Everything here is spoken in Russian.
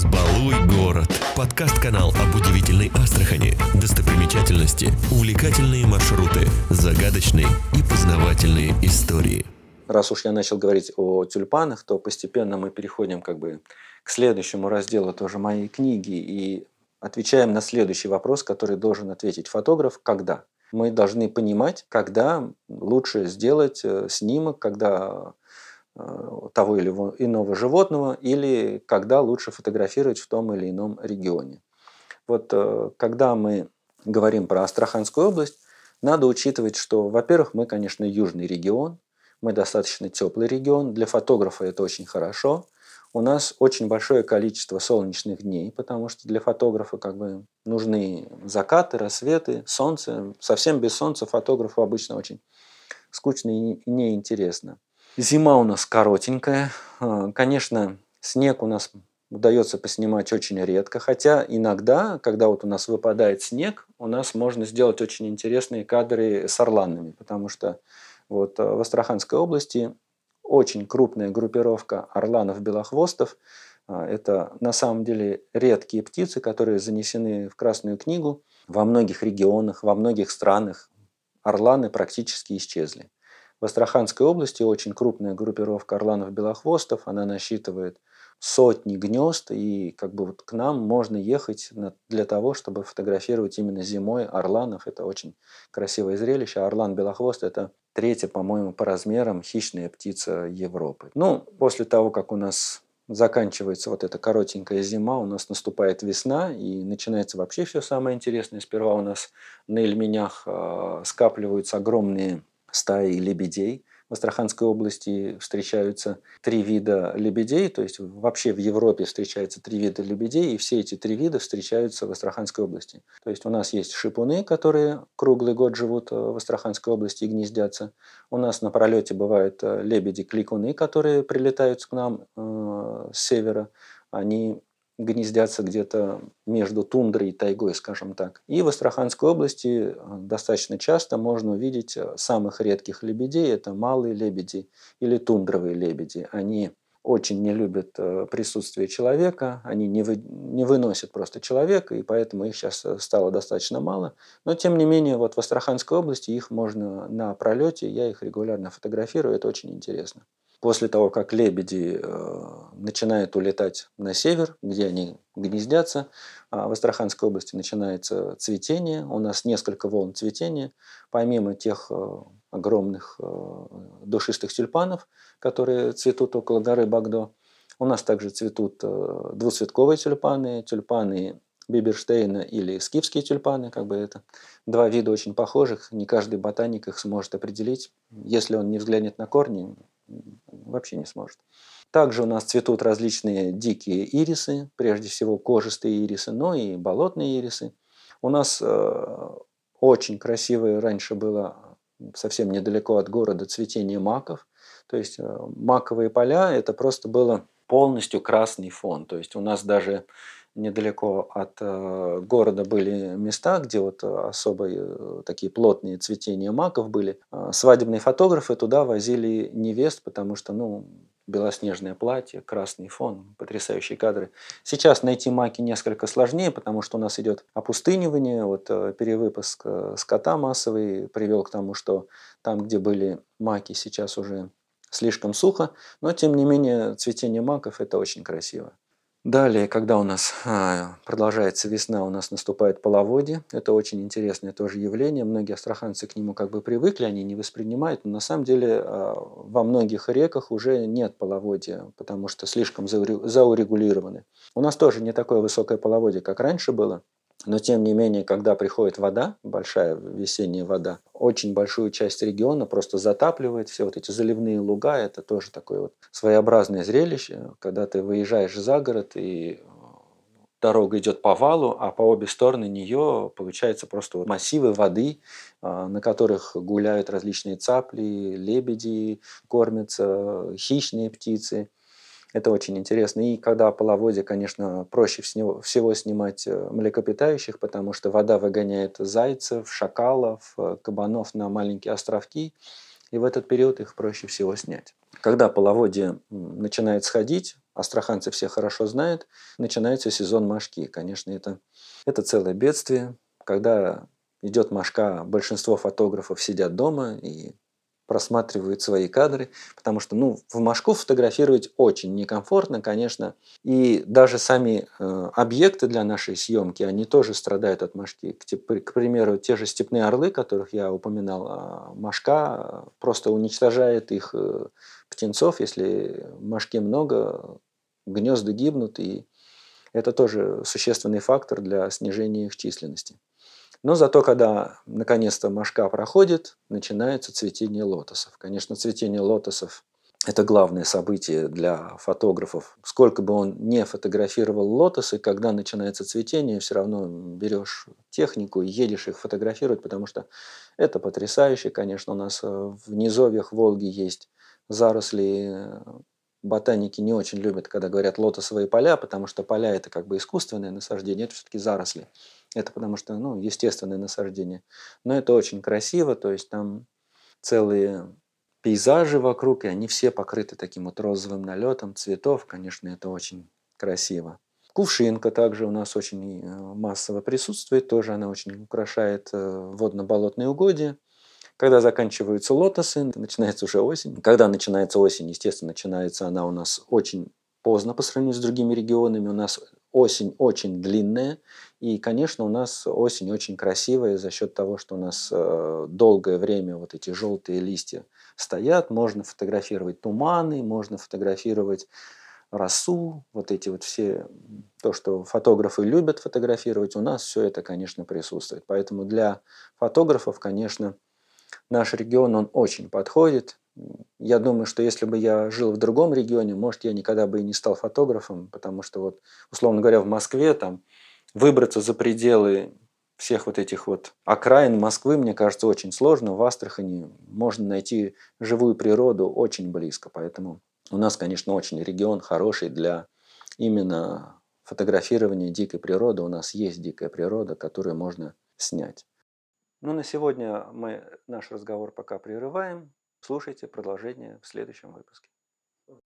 «Разбалуй город» – подкаст-канал об удивительной Астрахани, достопримечательности, увлекательные маршруты, загадочные и познавательные истории. Раз уж я начал говорить о тюльпанах, то постепенно мы переходим как бы к следующему разделу тоже моей книги и отвечаем на следующий вопрос, который должен ответить фотограф «Когда?». Мы должны понимать, когда лучше сделать э, снимок, когда того или иного животного, или когда лучше фотографировать в том или ином регионе. Вот э, когда мы говорим про Астраханскую область, надо учитывать, что, во-первых, мы, конечно, южный регион, мы достаточно теплый регион, для фотографа это очень хорошо – у нас очень большое количество солнечных дней, потому что для фотографа как бы нужны закаты, рассветы, солнце. Совсем без солнца фотографу обычно очень скучно и неинтересно. Зима у нас коротенькая. А, конечно, снег у нас удается поснимать очень редко, хотя иногда, когда вот у нас выпадает снег, у нас можно сделать очень интересные кадры с орланами, потому что вот э, в Астраханской области очень крупная группировка орланов-белохвостов. А, это на самом деле редкие птицы, которые занесены в Красную книгу. Во многих регионах, во многих странах орланы практически исчезли. В Астраханской области очень крупная группировка орланов-белохвостов. Она насчитывает сотни гнезд, и как бы вот к нам можно ехать для того, чтобы фотографировать именно зимой орланов. Это очень красивое зрелище. Орлан белохвост – это третья, по-моему, по размерам хищная птица Европы. Ну, после того, как у нас заканчивается вот эта коротенькая зима, у нас наступает весна, и начинается вообще все самое интересное. Сперва у нас на Эльменях э, скапливаются огромные стаи лебедей, в Астраханской области встречаются три вида лебедей, то есть вообще в Европе встречаются три вида лебедей, и все эти три вида встречаются в Астраханской области. То есть у нас есть шипуны, которые круглый год живут э, в Астраханской области и гнездятся. У нас на пролете бывают э, лебеди-кликуны, которые прилетают к нам э, с севера. Они гнездятся где-то между тундрой и тайгой, скажем так. И в Астраханской области э, достаточно часто можно увидеть э, самых редких лебедей. Это малые лебеди или тундровые лебеди. Они очень не любят э, присутствие человека, они не, вы, не выносят просто человека, и поэтому их сейчас стало достаточно мало. Но тем не менее, вот в Астраханской области их можно на пролете, я их регулярно фотографирую, это очень интересно. После того, как лебеди э, начинают улетать на север, где они гнездятся, а в Астраханской области начинается цветение. У нас несколько волн цветения. Помимо тех э, огромных э, душистых тюльпанов, которые цветут около горы Багдо, у нас также цветут двуцветковые тюльпаны, тюльпаны Биберштейна или скифские тюльпаны, как бы это два вида очень похожих, не каждый ботаник их сможет определить. Если он не взглянет на корни, вообще не сможет. Также у нас цветут различные дикие ирисы, прежде всего кожистые ирисы, но и болотные ирисы. У нас э, очень красивое раньше было совсем недалеко от города цветение маков. То есть э, маковые поля это просто было полностью красный фон. То есть у нас даже недалеко от э, города были места, где вот особо э, такие плотные цветения маков были. Э, свадебные фотографы туда возили невест, потому что, ну, белоснежное платье, красный фон, потрясающие кадры. Сейчас найти маки несколько сложнее, потому что у нас идет опустынивание, вот перевыпуск скота массовый привел к тому, что там, где были маки, сейчас уже слишком сухо, но тем не менее цветение маков это очень красиво. Далее, когда у нас а, продолжается весна, у нас наступает половодье. Это очень интересное тоже явление. Многие астраханцы к нему как бы привыкли, они не воспринимают. Но на самом деле а, во многих реках уже нет половодья, потому что слишком заурегулированы. У нас тоже не такое высокое половодье, как раньше было. Но тем не менее, когда приходит вода, большая весенняя вода, очень большую часть региона просто затапливает. Все вот эти заливные луга – это тоже такое вот своеобразное зрелище, когда ты выезжаешь за город и дорога идет по валу, а по обе стороны нее получается просто вот массивы воды, а, на которых гуляют различные цапли, лебеди, кормятся хищные птицы. Это очень интересно. И когда половодье, конечно, проще всего снимать э, млекопитающих, потому что вода выгоняет зайцев, шакалов, э, кабанов на маленькие островки, и в этот период их проще всего снять. Когда половодье начинает сходить, астраханцы все хорошо знают, начинается сезон мошки. Конечно, это, это целое бедствие. Когда идет мошка, большинство фотографов сидят дома и просматривают свои кадры, потому что ну, в Мошку фотографировать очень некомфортно, конечно. И даже сами э, объекты для нашей съемки, они тоже страдают от мошки. К, к примеру, те же степные орлы, которых я упоминал, э, мошка просто уничтожает их э, птенцов. Если мошки много, гнезда гибнут, и это тоже существенный фактор для снижения их численности. Но зато, когда наконец-то мошка проходит, начинается цветение лотосов. Конечно, цветение лотосов – это главное событие для фотографов. Сколько бы он не фотографировал лотосы, когда начинается цветение, все равно берешь технику и едешь их фотографировать, потому что это потрясающе. Конечно, у нас в низовьях Волги есть заросли ботаники не очень любят, когда говорят лотосовые поля, потому что поля это как бы искусственное насаждение, это все-таки заросли. Это потому что, ну, естественное насаждение. Но это очень красиво, то есть там целые пейзажи вокруг, и они все покрыты таким вот розовым налетом цветов. Конечно, это очень красиво. Кувшинка также у нас очень э, массово присутствует, тоже она очень украшает э, водно-болотные угодья. Когда заканчиваются лотосы, начинается уже осень. Когда начинается осень, естественно, начинается она у нас очень поздно по сравнению с другими регионами. У нас осень очень длинная, и, конечно, у нас осень очень красивая за счет того, что у нас э, долгое время вот эти желтые листья стоят. Можно фотографировать туманы, можно фотографировать росу, вот эти вот все, то, что фотографы любят фотографировать, у нас все это, конечно, присутствует. Поэтому для фотографов, конечно, наш регион, он очень подходит. Я думаю, что если бы я жил в другом регионе, может, я никогда бы и не стал фотографом, потому что вот, условно говоря, в Москве там выбраться за пределы всех вот этих вот окраин Москвы, мне кажется, очень сложно. В Астрахани можно найти живую природу очень близко. Поэтому у нас, конечно, очень регион хороший для именно фотографирования дикой природы. У нас есть дикая природа, которую можно снять. Ну, на сегодня мы наш разговор пока прерываем. Слушайте продолжение в следующем выпуске.